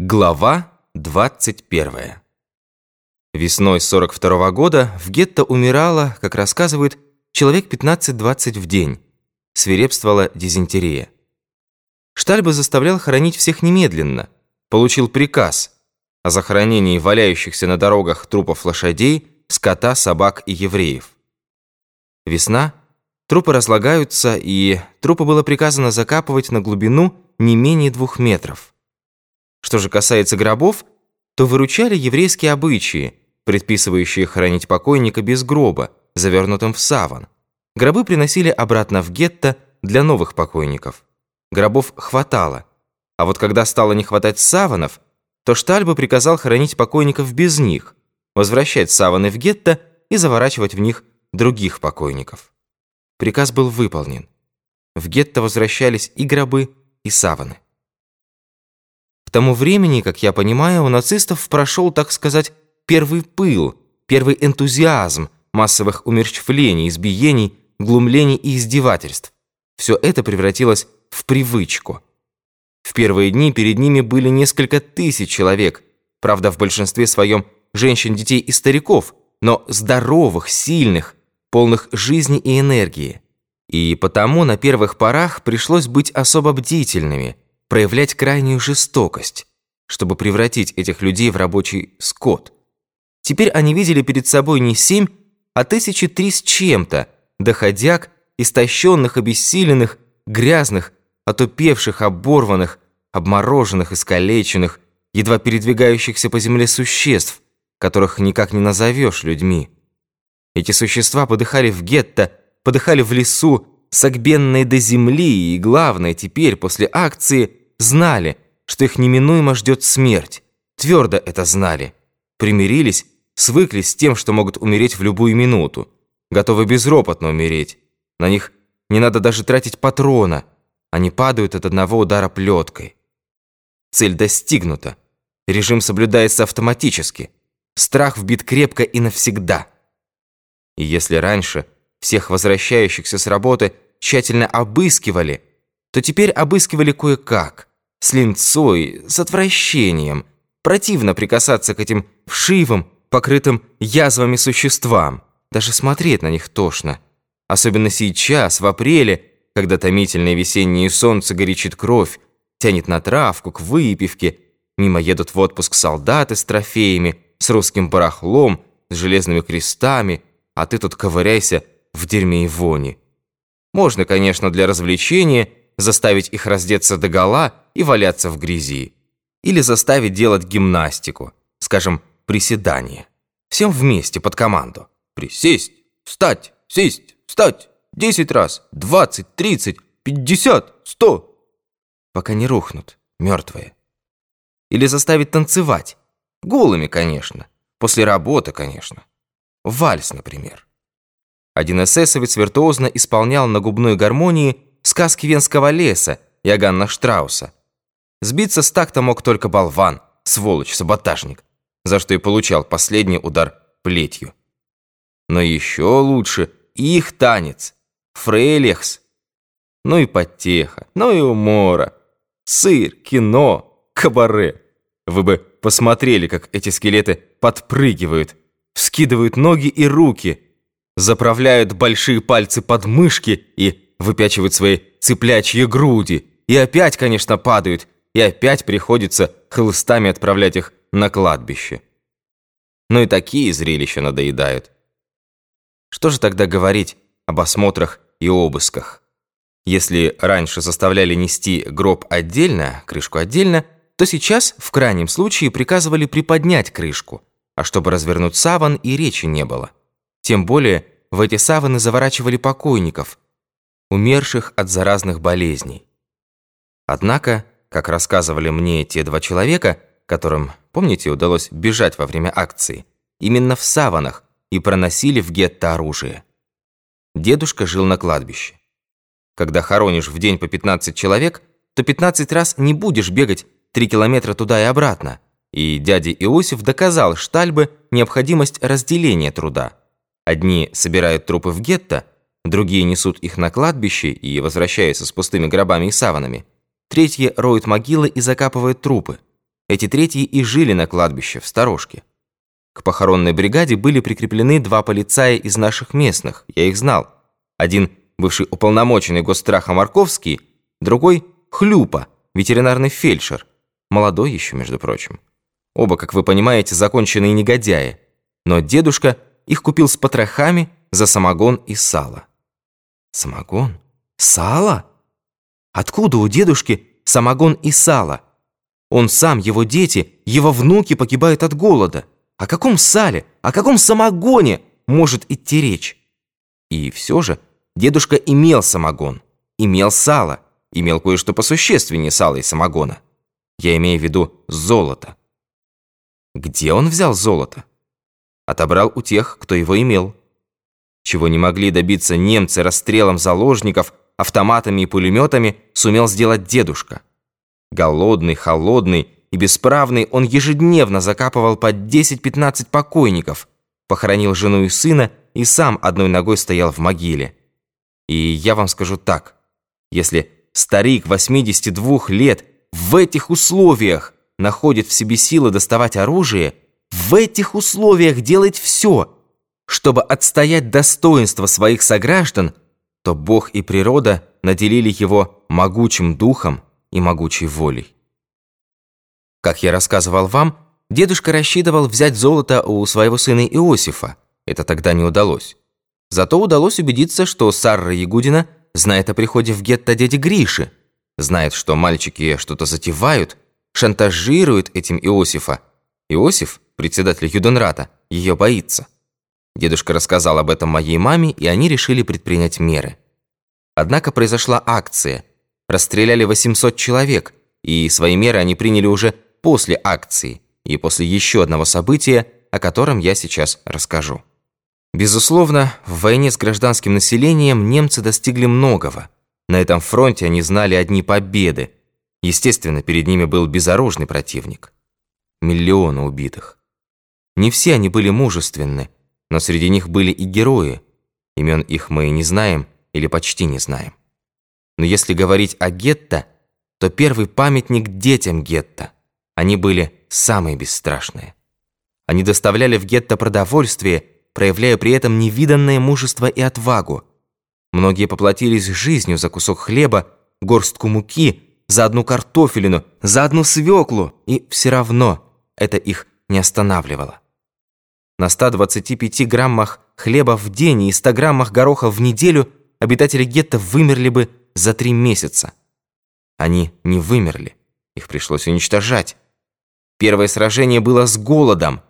Глава 21. Весной 42 -го года в гетто умирало, как рассказывают, человек 15-20 в день. Свирепствовала дизентерия. Штальба заставлял хоронить всех немедленно. Получил приказ о захоронении валяющихся на дорогах трупов лошадей, скота, собак и евреев. Весна, трупы разлагаются, и трупы было приказано закапывать на глубину не менее двух метров. Что же касается гробов, то выручали еврейские обычаи, предписывающие хоронить покойника без гроба, завернутым в саван. Гробы приносили обратно в гетто для новых покойников. Гробов хватало. А вот когда стало не хватать саванов, то Штальба приказал хоронить покойников без них, возвращать саваны в гетто и заворачивать в них других покойников. Приказ был выполнен. В гетто возвращались и гробы, и саваны. К тому времени, как я понимаю, у нацистов прошел, так сказать, первый пыл, первый энтузиазм массовых умерщвлений, избиений, глумлений и издевательств. Все это превратилось в привычку. В первые дни перед ними были несколько тысяч человек, правда, в большинстве своем женщин, детей и стариков, но здоровых, сильных, полных жизни и энергии. И потому на первых порах пришлось быть особо бдительными – проявлять крайнюю жестокость, чтобы превратить этих людей в рабочий скот. Теперь они видели перед собой не семь, а тысячи три с чем-то, доходяг, истощенных, обессиленных, грязных, отупевших, оборванных, обмороженных, искалеченных, едва передвигающихся по земле существ, которых никак не назовешь людьми. Эти существа подыхали в гетто, подыхали в лесу, согбенные до земли, и главное, теперь, после акции, знали, что их неминуемо ждет смерть. Твердо это знали. Примирились, свыклись с тем, что могут умереть в любую минуту. Готовы безропотно умереть. На них не надо даже тратить патрона. Они падают от одного удара плеткой. Цель достигнута. Режим соблюдается автоматически. Страх вбит крепко и навсегда. И если раньше всех возвращающихся с работы тщательно обыскивали, то теперь обыскивали кое-как с линцой, с отвращением. Противно прикасаться к этим вшивым, покрытым язвами существам. Даже смотреть на них тошно. Особенно сейчас, в апреле, когда томительное весеннее солнце горячит кровь, тянет на травку, к выпивке, мимо едут в отпуск солдаты с трофеями, с русским барахлом, с железными крестами, а ты тут ковыряйся в дерьме и вони. Можно, конечно, для развлечения заставить их раздеться догола и валяться в грязи. Или заставить делать гимнастику, скажем, приседание. Всем вместе под команду. Присесть, встать, сесть, встать. Десять раз, двадцать, тридцать, пятьдесят, сто. Пока не рухнут, мертвые. Или заставить танцевать. Голыми, конечно. После работы, конечно. Вальс, например. Один эсэсовец виртуозно исполнял на губной гармонии сказки Венского леса Иоганна Штрауса. Сбиться с такта мог только болван, сволочь, саботажник, за что и получал последний удар плетью. Но еще лучше их танец, фрейлехс. Ну и потеха, ну и умора, сыр, кино, кабаре. Вы бы посмотрели, как эти скелеты подпрыгивают, вскидывают ноги и руки, заправляют большие пальцы под мышки и выпячивают свои цыплячьи груди, и опять, конечно, падают, и опять приходится хлыстами отправлять их на кладбище. Но и такие зрелища надоедают. Что же тогда говорить об осмотрах и обысках? Если раньше заставляли нести гроб отдельно, крышку отдельно, то сейчас, в крайнем случае, приказывали приподнять крышку, а чтобы развернуть саван и речи не было. Тем более в эти саваны заворачивали покойников – умерших от заразных болезней. Однако, как рассказывали мне те два человека, которым, помните, удалось бежать во время акции, именно в саванах и проносили в гетто оружие. Дедушка жил на кладбище. Когда хоронишь в день по 15 человек, то 15 раз не будешь бегать 3 километра туда и обратно. И дядя Иосиф доказал Штальбе необходимость разделения труда. Одни собирают трупы в гетто, Другие несут их на кладбище и возвращаются с пустыми гробами и саванами. Третьи роют могилы и закапывают трупы. эти третьи и жили на кладбище, в сторожке. К похоронной бригаде были прикреплены два полицая из наших местных, я их знал. Один бывший уполномоченный госстраха Марковский, другой – Хлюпа, ветеринарный фельдшер, молодой еще, между прочим. Оба, как вы понимаете, законченные негодяи. Но дедушка их купил с потрохами за самогон и сало. Самогон? Сало? Откуда у дедушки самогон и сало? Он сам, его дети, его внуки погибают от голода. О каком сале, о каком самогоне может идти речь? И все же дедушка имел самогон, имел сало, имел кое-что посущественнее сала и самогона. Я имею в виду золото. Где он взял золото? Отобрал у тех, кто его имел. Чего не могли добиться немцы расстрелом заложников, автоматами и пулеметами, сумел сделать дедушка. Голодный, холодный и бесправный, он ежедневно закапывал по 10-15 покойников, похоронил жену и сына и сам одной ногой стоял в могиле. И я вам скажу так, если старик 82 лет в этих условиях находит в себе силы доставать оружие, в этих условиях делает все, чтобы отстоять достоинство своих сограждан, то Бог и природа наделили его могучим духом и могучей волей. Как я рассказывал вам, дедушка рассчитывал взять золото у своего сына Иосифа. Это тогда не удалось. Зато удалось убедиться, что Сарра Ягудина знает о приходе в гетто дяди Гриши, знает, что мальчики что-то затевают, шантажируют этим Иосифа. Иосиф, председатель Юденрата, ее боится. Дедушка рассказал об этом моей маме, и они решили предпринять меры. Однако произошла акция. Расстреляли 800 человек, и свои меры они приняли уже после акции и после еще одного события, о котором я сейчас расскажу. Безусловно, в войне с гражданским населением немцы достигли многого. На этом фронте они знали одни победы. Естественно, перед ними был безоружный противник. Миллионы убитых. Не все они были мужественны, но среди них были и герои. Имен их мы не знаем или почти не знаем. Но если говорить о гетто, то первый памятник детям гетто. Они были самые бесстрашные. Они доставляли в гетто продовольствие, проявляя при этом невиданное мужество и отвагу. Многие поплатились жизнью за кусок хлеба, горстку муки, за одну картофелину, за одну свеклу, и все равно это их не останавливало. На 125 граммах хлеба в день и 100 граммах гороха в неделю обитатели гетто вымерли бы за три месяца. Они не вымерли, их пришлось уничтожать. Первое сражение было с голодом.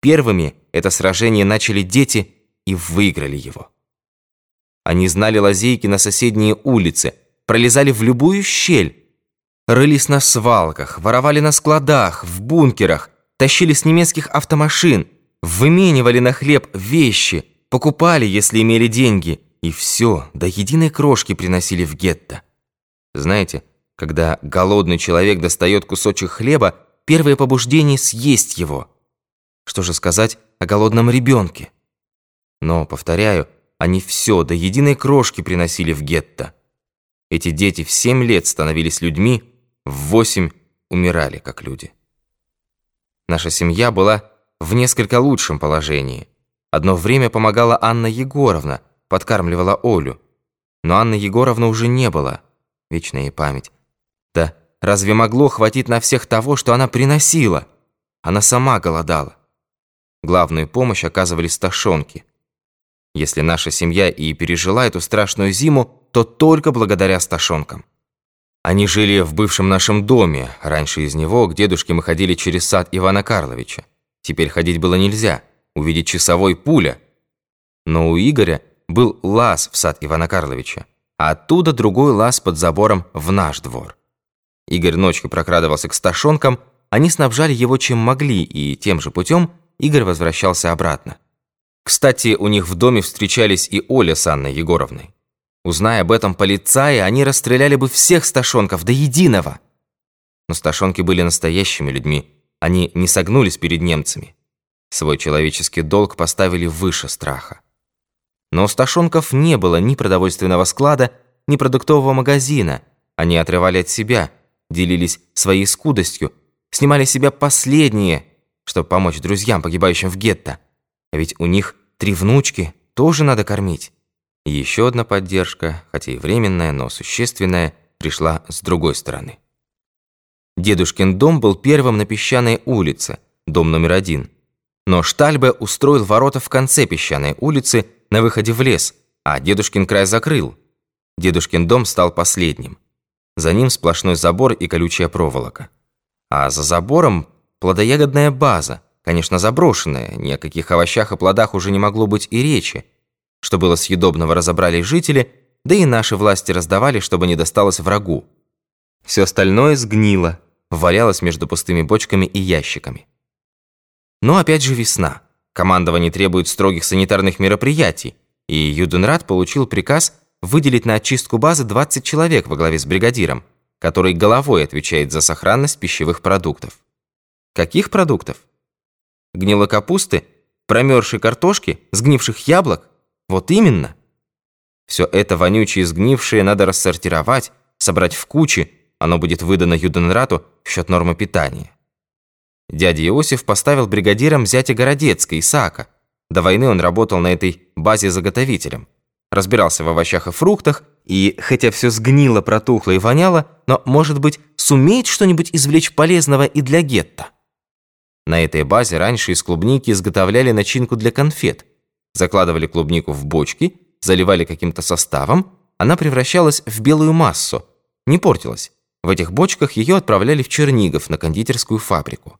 Первыми это сражение начали дети и выиграли его. Они знали лазейки на соседние улицы, пролезали в любую щель, рылись на свалках, воровали на складах, в бункерах, тащили с немецких автомашин, выменивали на хлеб вещи, покупали, если имели деньги, и все, до единой крошки приносили в гетто. Знаете, когда голодный человек достает кусочек хлеба, первое побуждение съесть его. Что же сказать о голодном ребенке? Но, повторяю, они все до единой крошки приносили в гетто. Эти дети в семь лет становились людьми, в восемь умирали как люди. Наша семья была в несколько лучшем положении. Одно время помогала Анна Егоровна, подкармливала Олю. Но Анны Егоровны уже не было. Вечная ей память. Да разве могло хватить на всех того, что она приносила? Она сама голодала. Главную помощь оказывали сташонки – если наша семья и пережила эту страшную зиму, то только благодаря сташонкам. Они жили в бывшем нашем доме. Раньше из него к дедушке мы ходили через сад Ивана Карловича. Теперь ходить было нельзя. Увидеть часовой пуля. Но у Игоря был лаз в сад Ивана Карловича, а оттуда другой лаз под забором в наш двор. Игорь ночью прокрадывался к сташонкам, они снабжали его чем могли, и тем же путем Игорь возвращался обратно. Кстати, у них в доме встречались и Оля с Анной Егоровной. Узная об этом полицаи, они расстреляли бы всех сташонков до единого. Но сташонки были настоящими людьми, они не согнулись перед немцами. Свой человеческий долг поставили выше страха. Но у сташонков не было ни продовольственного склада, ни продуктового магазина. Они отрывали от себя, делились своей скудостью, снимали с себя последние, чтобы помочь друзьям, погибающим в гетто. А ведь у них три внучки, тоже надо кормить. Еще одна поддержка, хотя и временная, но существенная, пришла с другой стороны. Дедушкин дом был первым на песчаной улице, дом номер один. Но Штальбе устроил ворота в конце песчаной улицы на выходе в лес, а дедушкин край закрыл. Дедушкин дом стал последним. За ним сплошной забор и колючая проволока. А за забором плодоягодная база, конечно, заброшенная, ни о каких овощах и плодах уже не могло быть и речи. Что было съедобного разобрали жители, да и наши власти раздавали, чтобы не досталось врагу. Все остальное сгнило, валялось между пустыми бочками и ящиками. Но опять же весна. Командование требует строгих санитарных мероприятий, и Юденрат получил приказ выделить на очистку базы 20 человек во главе с бригадиром, который головой отвечает за сохранность пищевых продуктов. Каких продуктов? Гнилой капусты, промерзшей картошки, сгнивших яблок? Вот именно. Все это вонючее и сгнившее надо рассортировать, собрать в кучи, оно будет выдано Юденрату в счет нормы питания. Дядя Иосиф поставил бригадиром зятя Городецка, Исаака. До войны он работал на этой базе заготовителем. Разбирался в овощах и фруктах, и, хотя все сгнило, протухло и воняло, но, может быть, сумеет что-нибудь извлечь полезного и для гетто. На этой базе раньше из клубники изготовляли начинку для конфет. Закладывали клубнику в бочки, заливали каким-то составом, она превращалась в белую массу, не портилась. В этих бочках ее отправляли в Чернигов на кондитерскую фабрику.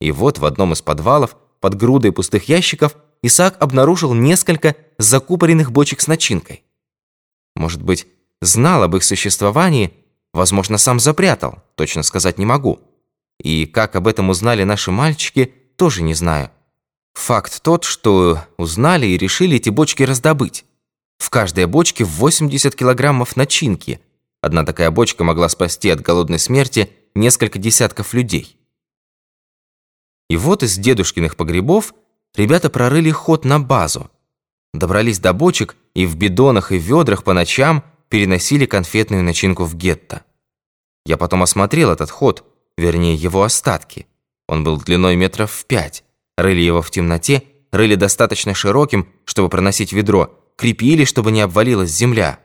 И вот в одном из подвалов, под грудой пустых ящиков, Исаак обнаружил несколько закупоренных бочек с начинкой. Может быть, знал об их существовании, возможно, сам запрятал, точно сказать не могу. И как об этом узнали наши мальчики, тоже не знаю. Факт тот, что узнали и решили эти бочки раздобыть. В каждой бочке 80 килограммов начинки – Одна такая бочка могла спасти от голодной смерти несколько десятков людей. И вот из дедушкиных погребов ребята прорыли ход на базу. Добрались до бочек и в бидонах и ведрах по ночам переносили конфетную начинку в гетто. Я потом осмотрел этот ход, вернее его остатки. Он был длиной метров в пять. Рыли его в темноте, рыли достаточно широким, чтобы проносить ведро, крепили, чтобы не обвалилась земля.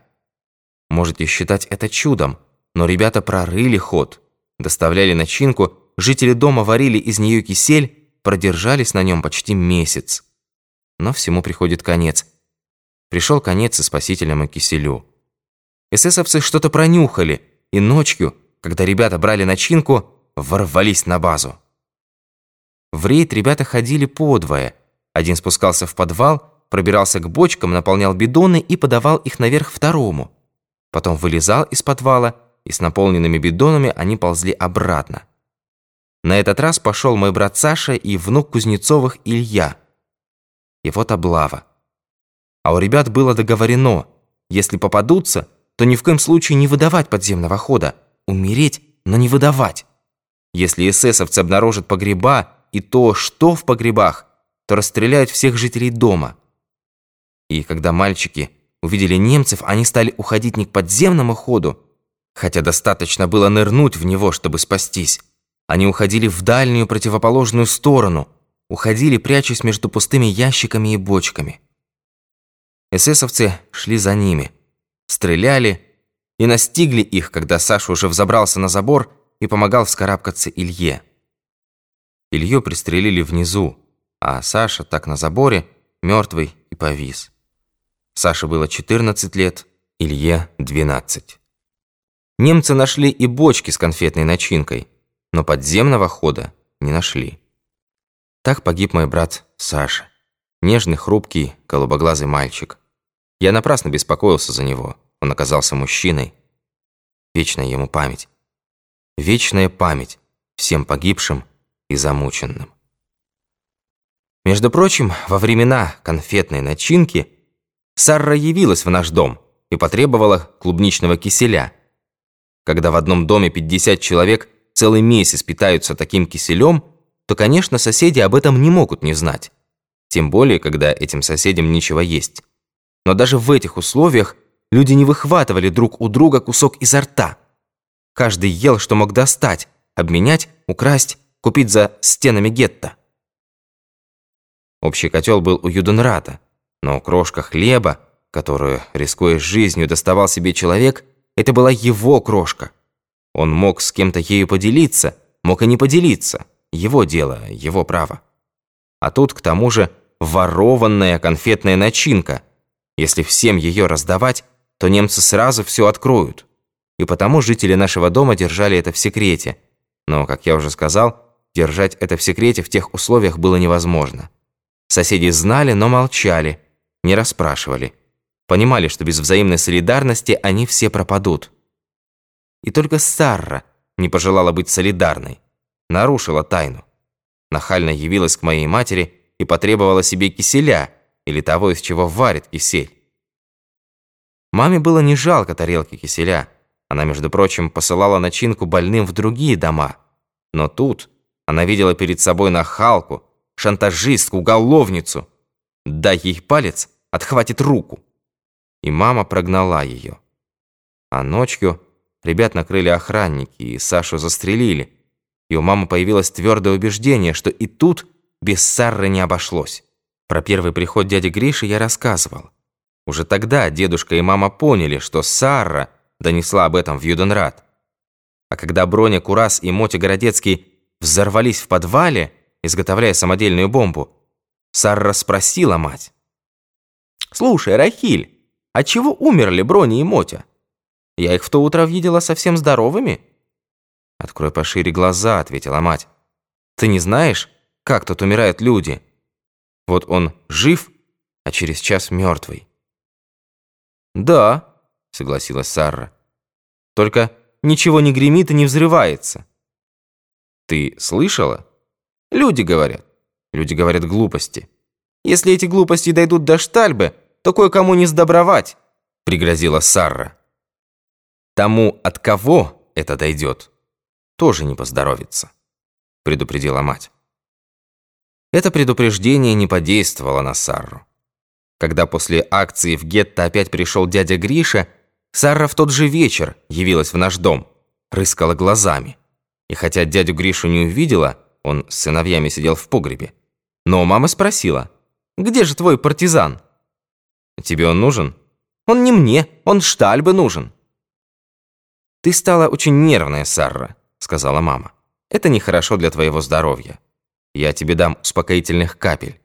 Можете считать это чудом, но ребята прорыли ход, доставляли начинку, жители дома варили из нее кисель, продержались на нем почти месяц. Но всему приходит конец. Пришел конец и спасителям и киселю. Эсэсовцы что-то пронюхали, и ночью, когда ребята брали начинку, ворвались на базу. В рейд ребята ходили подвое. Один спускался в подвал, пробирался к бочкам, наполнял бидоны и подавал их наверх второму потом вылезал из подвала, и с наполненными бидонами они ползли обратно. На этот раз пошел мой брат Саша и внук Кузнецовых Илья. И вот облава. А у ребят было договорено, если попадутся, то ни в коем случае не выдавать подземного хода, умереть, но не выдавать. Если эсэсовцы обнаружат погреба и то, что в погребах, то расстреляют всех жителей дома. И когда мальчики увидели немцев, они стали уходить не к подземному ходу, хотя достаточно было нырнуть в него, чтобы спастись. Они уходили в дальнюю противоположную сторону, уходили, прячась между пустыми ящиками и бочками. Эсэсовцы шли за ними, стреляли и настигли их, когда Саша уже взобрался на забор и помогал вскарабкаться Илье. Илью пристрелили внизу, а Саша так на заборе, мертвый и повис. Саше было 14 лет, Илье 12. Немцы нашли и бочки с конфетной начинкой, но подземного хода не нашли. Так погиб мой брат Саша. Нежный, хрупкий, голубоглазый мальчик. Я напрасно беспокоился за него. Он оказался мужчиной. Вечная ему память. Вечная память всем погибшим и замученным. Между прочим, во времена конфетной начинки – Сарра явилась в наш дом и потребовала клубничного киселя. Когда в одном доме 50 человек целый месяц питаются таким киселем, то, конечно, соседи об этом не могут не знать. Тем более, когда этим соседям нечего есть. Но даже в этих условиях люди не выхватывали друг у друга кусок изо рта. Каждый ел, что мог достать, обменять, украсть, купить за стенами гетто. Общий котел был у Юденрата, но крошка хлеба, которую, рискуя жизнью, доставал себе человек, это была его крошка. Он мог с кем-то ею поделиться, мог и не поделиться. Его дело, его право. А тут, к тому же, ворованная конфетная начинка. Если всем ее раздавать, то немцы сразу все откроют. И потому жители нашего дома держали это в секрете. Но, как я уже сказал, держать это в секрете в тех условиях было невозможно. Соседи знали, но молчали, не расспрашивали. Понимали, что без взаимной солидарности они все пропадут. И только Сарра не пожелала быть солидарной. Нарушила тайну. Нахально явилась к моей матери и потребовала себе киселя или того, из чего варит кисель. Маме было не жалко тарелки киселя. Она, между прочим, посылала начинку больным в другие дома. Но тут она видела перед собой нахалку, шантажистку, уголовницу. Дай ей палец, отхватит руку. И мама прогнала ее. А ночью ребят накрыли охранники, и Сашу застрелили. И у мамы появилось твердое убеждение, что и тут без Сарры не обошлось. Про первый приход дяди Гриши я рассказывал. Уже тогда дедушка и мама поняли, что Сарра донесла об этом в Юденрат. А когда Броня Курас и Мотя Городецкий взорвались в подвале, изготовляя самодельную бомбу, Сарра спросила мать. «Слушай, Рахиль, от чего умерли Броня и Мотя? Я их в то утро видела совсем здоровыми». «Открой пошире глаза», — ответила мать. «Ты не знаешь, как тут умирают люди? Вот он жив, а через час мертвый». «Да», — согласилась Сарра. «Только ничего не гремит и не взрывается». «Ты слышала?» «Люди говорят. Люди говорят глупости. Если эти глупости дойдут до Штальбы, то кое-кому не сдобровать», — пригрозила Сарра. «Тому, от кого это дойдет, тоже не поздоровится», — предупредила мать. Это предупреждение не подействовало на Сарру. Когда после акции в гетто опять пришел дядя Гриша, Сарра в тот же вечер явилась в наш дом, рыскала глазами. И хотя дядю Гришу не увидела, он с сыновьями сидел в погребе. Но мама спросила, «Где же твой партизан?» «Тебе он нужен?» «Он не мне, он Штальбе нужен». «Ты стала очень нервная, Сарра», — сказала мама. «Это нехорошо для твоего здоровья. Я тебе дам успокоительных капель».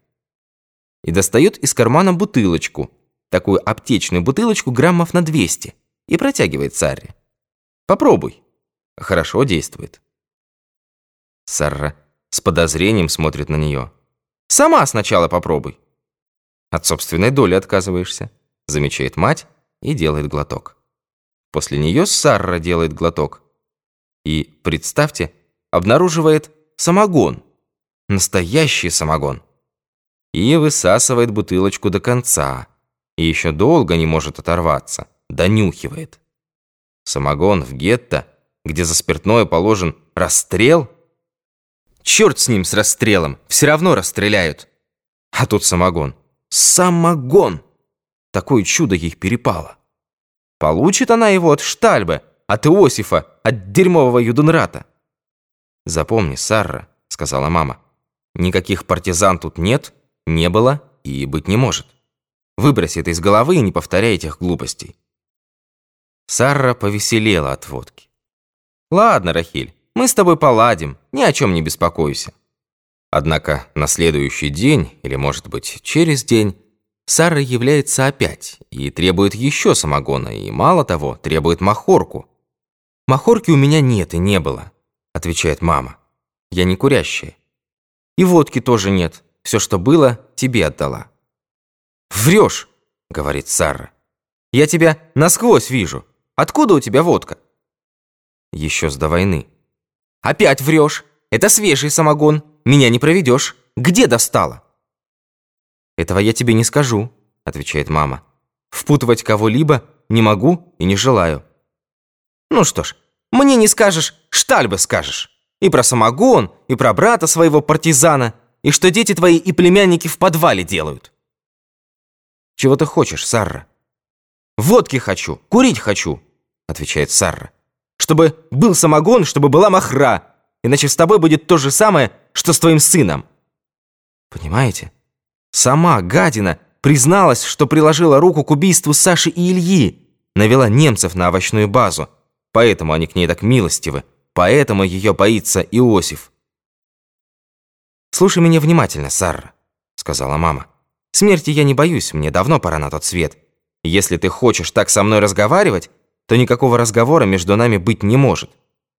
И достает из кармана бутылочку, такую аптечную бутылочку граммов на 200, и протягивает Сарре. «Попробуй. Хорошо действует». Сарра с подозрением смотрит на нее. «Сама сначала попробуй». «От собственной доли отказываешься», замечает мать и делает глоток. После нее Сарра делает глоток. И, представьте, обнаруживает самогон. Настоящий самогон. И высасывает бутылочку до конца. И еще долго не может оторваться. Донюхивает. Самогон в гетто, где за спиртное положен расстрел – Черт с ним, с расстрелом, все равно расстреляют. А тут самогон. Самогон! Такое чудо ей перепало. Получит она его от Штальбе, от Иосифа, от дерьмового Юденрата. «Запомни, Сарра», — сказала мама, «никаких партизан тут нет, не было и быть не может. Выброси это из головы и не повторяй этих глупостей». Сарра повеселела от водки. «Ладно, Рахиль, мы с тобой поладим, ни о чем не беспокойся». Однако на следующий день, или, может быть, через день, Сара является опять и требует еще самогона, и, мало того, требует махорку. «Махорки у меня нет и не было», — отвечает мама. «Я не курящая. И водки тоже нет. Все, что было, тебе отдала». «Врешь», — говорит Сара. «Я тебя насквозь вижу. Откуда у тебя водка?» «Еще с до войны». «Опять врешь! Это свежий самогон! Меня не проведешь! Где достала?» «Этого я тебе не скажу», — отвечает мама. «Впутывать кого-либо не могу и не желаю». «Ну что ж, мне не скажешь, штальбы скажешь. И про самогон, и про брата своего партизана, и что дети твои и племянники в подвале делают». «Чего ты хочешь, Сарра?» «Водки хочу, курить хочу», — отвечает Сарра. Чтобы был самогон, чтобы была махра. иначе с тобой будет то же самое, что с твоим сыном. Понимаете? Сама гадина призналась, что приложила руку к убийству Саши и Ильи, навела немцев на овощную базу. Поэтому они к ней так милостивы, поэтому ее боится Иосиф. «Слушай меня внимательно, Сарра», — сказала мама. «Смерти я не боюсь, мне давно пора на тот свет. Если ты хочешь так со мной разговаривать, то никакого разговора между нами быть не может.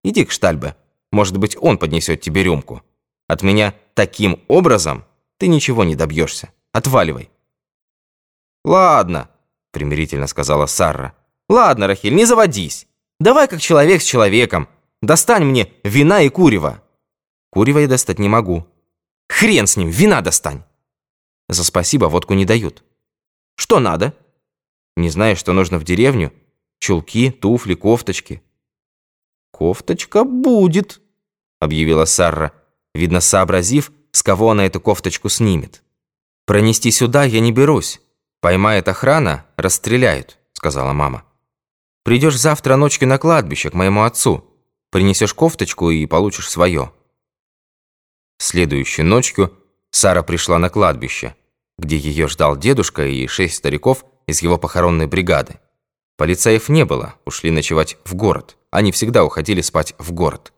Иди к Штальбе, может быть, он поднесет тебе рюмку. От меня таким образом ты ничего не добьешься. Отваливай». «Ладно», — примирительно сказала Сарра. «Ладно, Рахиль, не заводись. Давай как человек с человеком. Достань мне вина и курева». «Курева я достать не могу». «Хрен с ним, вина достань». «За спасибо водку не дают». «Что надо?» «Не знаю, что нужно в деревню. Чулки, туфли, кофточки». «Кофточка будет», — объявила Сарра, видно, сообразив, с кого она эту кофточку снимет. «Пронести сюда я не берусь. Поймает охрана, расстреляют», — сказала мама. «Придешь завтра ночью на кладбище к моему отцу. Принесешь кофточку и получишь свое». Следующей ночью Сара пришла на кладбище, где ее ждал дедушка и шесть стариков из его похоронной бригады. Полицаев не было, ушли ночевать в город. Они всегда уходили спать в город.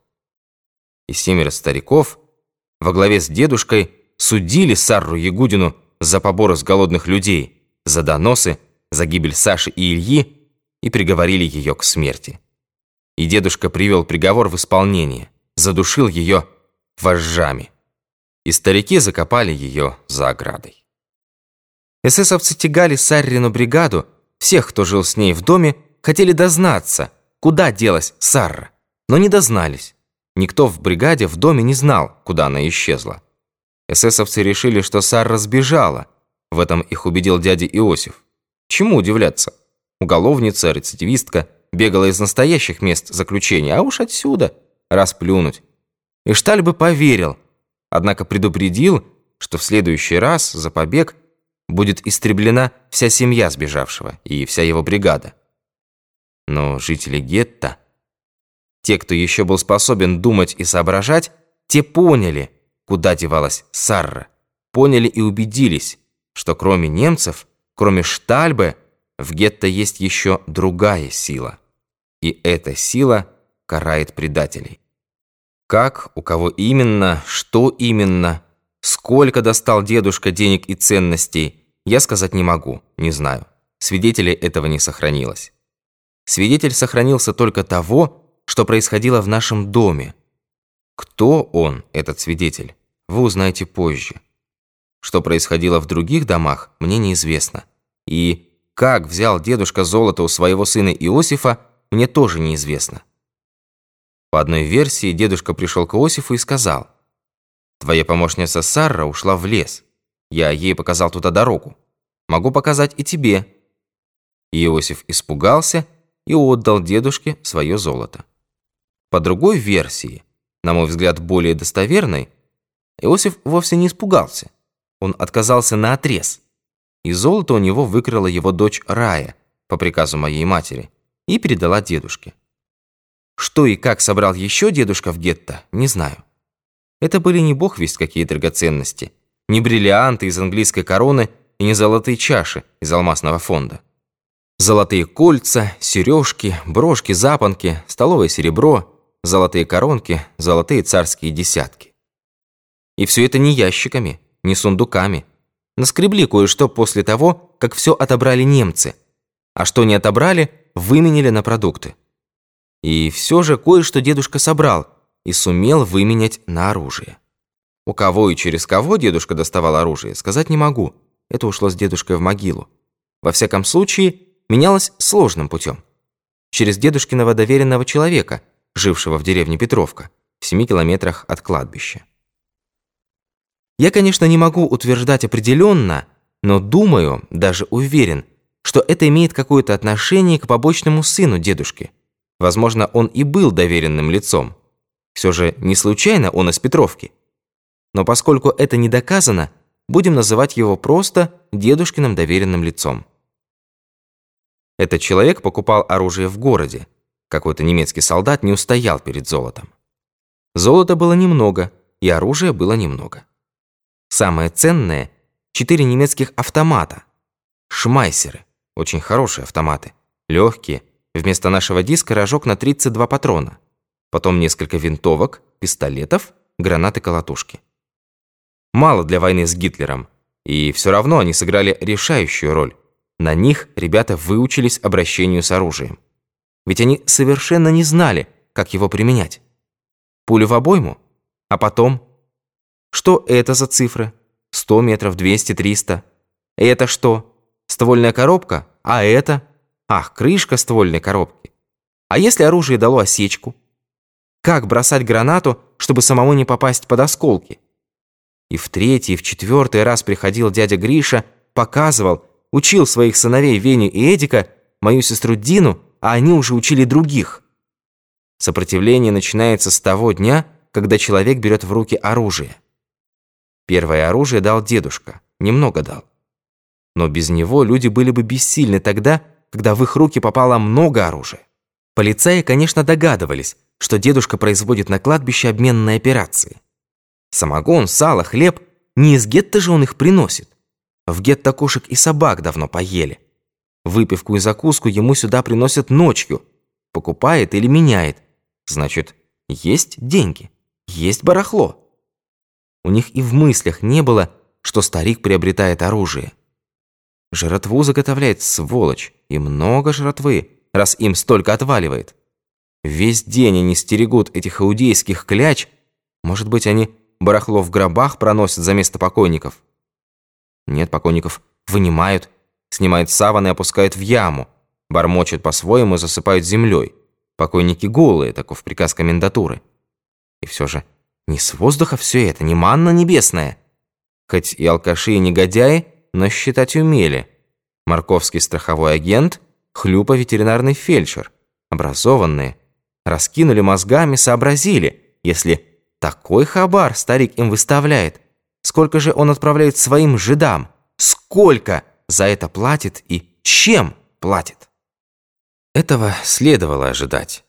И семеро стариков во главе с дедушкой судили Сарру Ягудину за поборы с голодных людей, за доносы, за гибель Саши и Ильи и приговорили ее к смерти. И дедушка привел приговор в исполнение, задушил ее вожжами и старики закопали ее за оградой. Эсэсовцы тягали Саррину бригаду, всех, кто жил с ней в доме, хотели дознаться, куда делась Сарра, но не дознались. Никто в бригаде в доме не знал, куда она исчезла. Эсэсовцы решили, что Сарра сбежала. В этом их убедил дядя Иосиф. Чему удивляться? Уголовница, рецидивистка бегала из настоящих мест заключения, а уж отсюда расплюнуть. И Шталь бы поверил – однако предупредил, что в следующий раз за побег будет истреблена вся семья сбежавшего и вся его бригада. Но жители гетто, те, кто еще был способен думать и соображать, те поняли, куда девалась Сарра, поняли и убедились, что кроме немцев, кроме Штальбе, в гетто есть еще другая сила. И эта сила карает предателей. Как, у кого именно, что именно, сколько достал дедушка денег и ценностей, я сказать не могу, не знаю. Свидетелей этого не сохранилось. Свидетель сохранился только того, что происходило в нашем доме. Кто он, этот свидетель, вы узнаете позже. Что происходило в других домах, мне неизвестно. И как взял дедушка золото у своего сына Иосифа, мне тоже неизвестно. По одной версии, дедушка пришел к Иосифу и сказал, «Твоя помощница Сарра ушла в лес. Я ей показал туда дорогу. Могу показать и тебе». Иосиф испугался и отдал дедушке свое золото. По другой версии, на мой взгляд более достоверной, Иосиф вовсе не испугался. Он отказался на отрез, и золото у него выкрала его дочь Рая по приказу моей матери и передала дедушке. Что и как собрал еще дедушка в гетто, не знаю. Это были не бог весть какие драгоценности, не бриллианты из английской короны и не золотые чаши из алмазного фонда. Золотые кольца, сережки, брошки, запонки, столовое серебро, золотые коронки, золотые царские десятки. И все это не ящиками, не сундуками. Наскребли кое-что после того, как все отобрали немцы, а что не отобрали, выменили на продукты. И все же кое-что дедушка собрал и сумел выменять на оружие. У кого и через кого дедушка доставал оружие, сказать не могу. Это ушло с дедушкой в могилу. Во всяком случае, менялось сложным путем. Через дедушкиного доверенного человека, жившего в деревне Петровка, в семи километрах от кладбища. Я, конечно, не могу утверждать определенно, но думаю, даже уверен, что это имеет какое-то отношение к побочному сыну дедушки – Возможно, он и был доверенным лицом. Все же не случайно он из Петровки. Но поскольку это не доказано, будем называть его просто дедушкиным доверенным лицом. Этот человек покупал оружие в городе. Какой-то немецкий солдат не устоял перед золотом. Золота было немного, и оружия было немного. Самое ценное – четыре немецких автомата. Шмайсеры. Очень хорошие автоматы. Легкие. Вместо нашего диска рожок на 32 патрона. Потом несколько винтовок, пистолетов, гранаты-колотушки. Мало для войны с Гитлером. И все равно они сыграли решающую роль. На них ребята выучились обращению с оружием. Ведь они совершенно не знали, как его применять. Пулю в обойму? А потом? Что это за цифры? 100 метров, 200, 300. Это что? Ствольная коробка? А это? Ах, крышка ствольной коробки. А если оружие дало осечку? Как бросать гранату, чтобы самому не попасть под осколки? И в третий, и в четвертый раз приходил дядя Гриша, показывал, учил своих сыновей Веню и Эдика, мою сестру Дину, а они уже учили других. Сопротивление начинается с того дня, когда человек берет в руки оружие. Первое оружие дал дедушка, немного дал. Но без него люди были бы бессильны тогда, когда в их руки попало много оружия. Полицаи, конечно, догадывались, что дедушка производит на кладбище обменные операции. Самогон, сало, хлеб, не из гетто же он их приносит. В гетто кошек и собак давно поели. Выпивку и закуску ему сюда приносят ночью. Покупает или меняет. Значит, есть деньги, есть барахло. У них и в мыслях не было, что старик приобретает оружие. Жратву заготовляет сволочь, и много жратвы, раз им столько отваливает. Весь день они стерегут этих иудейских кляч, может быть, они барахло в гробах проносят за место покойников. Нет, покойников вынимают, снимают саван и опускают в яму, бормочут по-своему и засыпают землей. Покойники голые, таков приказ комендатуры. И все же не с воздуха все это, не манна небесная. Хоть и алкаши, и негодяи, но считать умели. Марковский страховой агент, Хлюпа ветеринарный фельдшер. Образованные. Раскинули мозгами, сообразили, если такой хабар старик им выставляет. Сколько же он отправляет своим жидам? Сколько за это платит и чем платит? Этого следовало ожидать.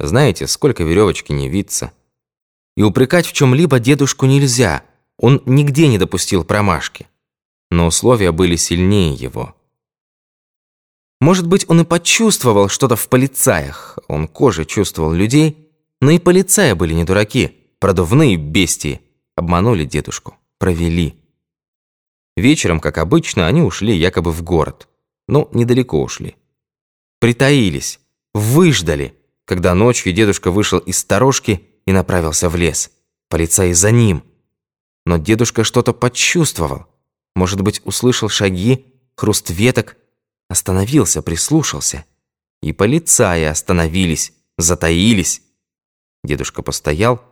Знаете, сколько веревочки не виться. И упрекать в чем-либо дедушку нельзя. Он нигде не допустил промашки. Но условия были сильнее его. Может быть, он и почувствовал что-то в полицаях. Он кожей чувствовал людей. Но и полицаи были не дураки. Продувные бестии. Обманули дедушку. Провели. Вечером, как обычно, они ушли якобы в город. Но недалеко ушли притаились, выждали, когда ночью дедушка вышел из сторожки и направился в лес. Полицаи за ним. Но дедушка что-то почувствовал. Может быть, услышал шаги, хруст веток, остановился, прислушался. И полицаи остановились, затаились. Дедушка постоял,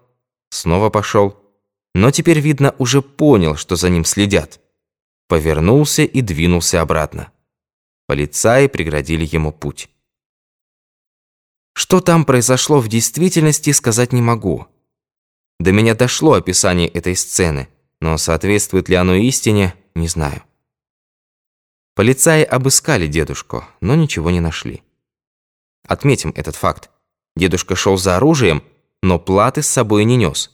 снова пошел, но теперь, видно, уже понял, что за ним следят. Повернулся и двинулся обратно. Полицаи преградили ему путь. Что там произошло в действительности, сказать не могу. До меня дошло описание этой сцены, но соответствует ли оно истине, не знаю. Полицаи обыскали дедушку, но ничего не нашли. Отметим этот факт. Дедушка шел за оружием, но платы с собой не нес.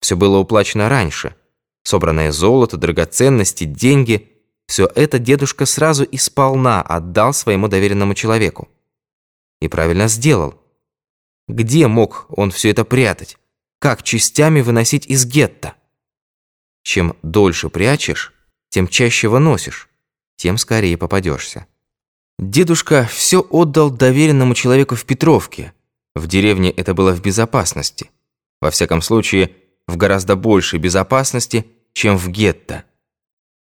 Все было уплачено раньше. Собранное золото, драгоценности, деньги все это дедушка сразу и сполна отдал своему доверенному человеку. И правильно сделал. Где мог он все это прятать? Как частями выносить из гетто? Чем дольше прячешь, тем чаще выносишь, тем скорее попадешься. Дедушка все отдал доверенному человеку в Петровке. В деревне это было в безопасности. Во всяком случае, в гораздо большей безопасности, чем в гетто.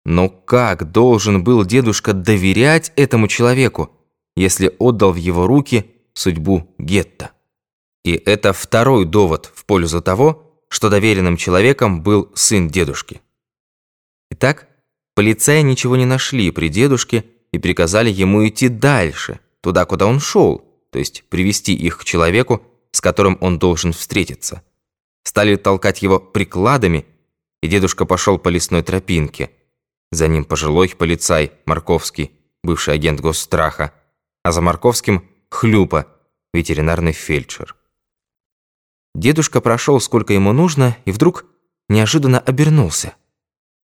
Но как должен был дедушка доверять этому человеку, если отдал в его руки судьбу гетто? И это второй довод в пользу того, что доверенным человеком был сын дедушки. Итак, полицаи ничего не нашли при дедушке и приказали ему идти дальше, туда, куда он шел, то есть привести их к человеку, с которым он должен встретиться. Стали толкать его прикладами, и дедушка пошел по лесной тропинке – за ним пожилой полицай Марковский, бывший агент госстраха, а за Марковским – Хлюпа, ветеринарный фельдшер. Дедушка прошел сколько ему нужно и вдруг неожиданно обернулся.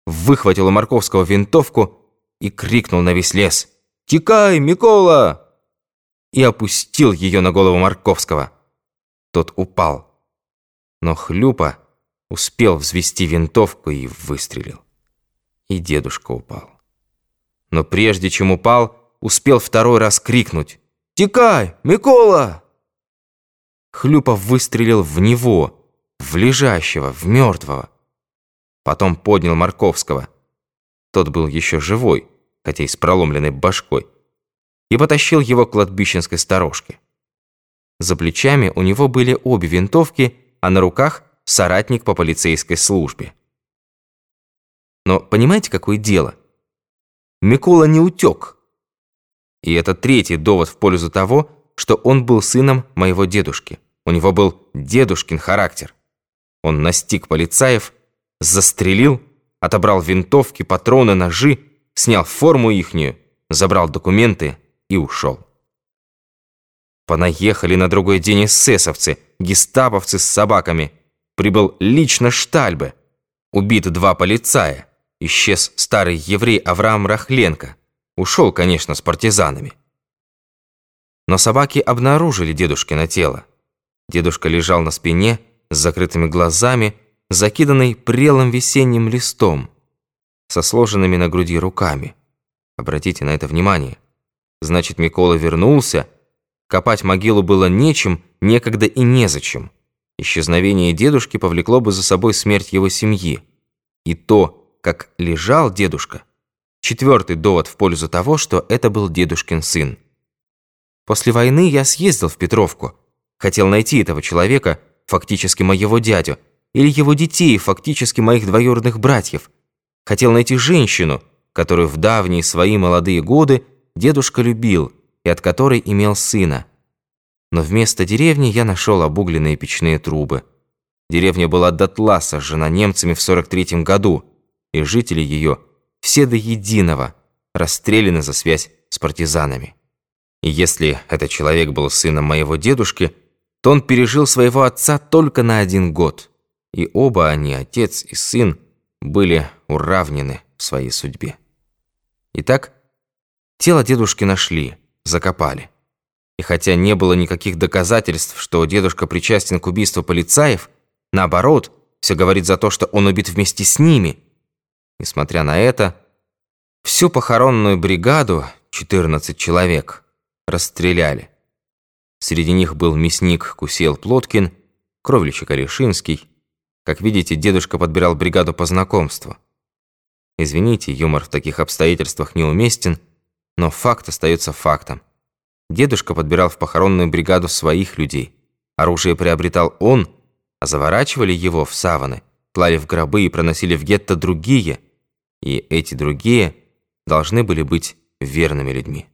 Выхватил у Марковского винтовку и крикнул на весь лес «Текай, Микола!» и опустил ее на голову Марковского. Тот упал. Но Хлюпа успел взвести винтовку и выстрелил. И дедушка упал. Но прежде чем упал, успел второй раз крикнуть «Текай, Микола!» Хлюпов выстрелил в него, в лежащего, в мертвого. Потом поднял Марковского. Тот был еще живой, хотя и с проломленной башкой, и потащил его к кладбищенской сторожке. За плечами у него были обе винтовки, а на руках соратник по полицейской службе. Но понимаете, какое дело? Микола не утек. И это третий довод в пользу того, что он был сыном моего дедушки. У него был дедушкин характер. Он настиг полицаев, застрелил, отобрал винтовки, патроны, ножи, снял форму ихнюю, забрал документы и ушел. Понаехали на другой день эсэсовцы, гестаповцы с собаками. Прибыл лично Штальбе. Убиты два полицая. Исчез старый еврей Авраам Рахленко. Ушел, конечно, с партизанами. Но собаки обнаружили дедушкино тело. Дедушка лежал на спине, с закрытыми глазами, закиданный прелым весенним листом, со сложенными на груди руками. Обратите на это внимание. Значит, Микола вернулся, копать могилу было нечем, некогда и незачем. Исчезновение дедушки повлекло бы за собой смерть его семьи. И то, как лежал дедушка, четвертый довод в пользу того, что это был дедушкин сын. После войны я съездил в Петровку, Хотел найти этого человека, фактически моего дядю, или его детей, фактически моих двоюродных братьев. Хотел найти женщину, которую в давние свои молодые годы дедушка любил и от которой имел сына. Но вместо деревни я нашел обугленные печные трубы. Деревня была дотла сожжена немцами в 43 году, и жители ее, все до единого, расстреляны за связь с партизанами. И если этот человек был сыном моего дедушки – то он пережил своего отца только на один год. И оба они, отец и сын, были уравнены в своей судьбе. Итак, тело дедушки нашли, закопали. И хотя не было никаких доказательств, что дедушка причастен к убийству полицаев, наоборот, все говорит за то, что он убит вместе с ними. Несмотря на это, всю похоронную бригаду, 14 человек, расстреляли. Среди них был мясник Кусел Плоткин, кровельщик Орешинский. Как видите, дедушка подбирал бригаду по знакомству. Извините, юмор в таких обстоятельствах неуместен, но факт остается фактом. Дедушка подбирал в похоронную бригаду своих людей. Оружие приобретал он, а заворачивали его в саваны, клали в гробы и проносили в гетто другие. И эти другие должны были быть верными людьми.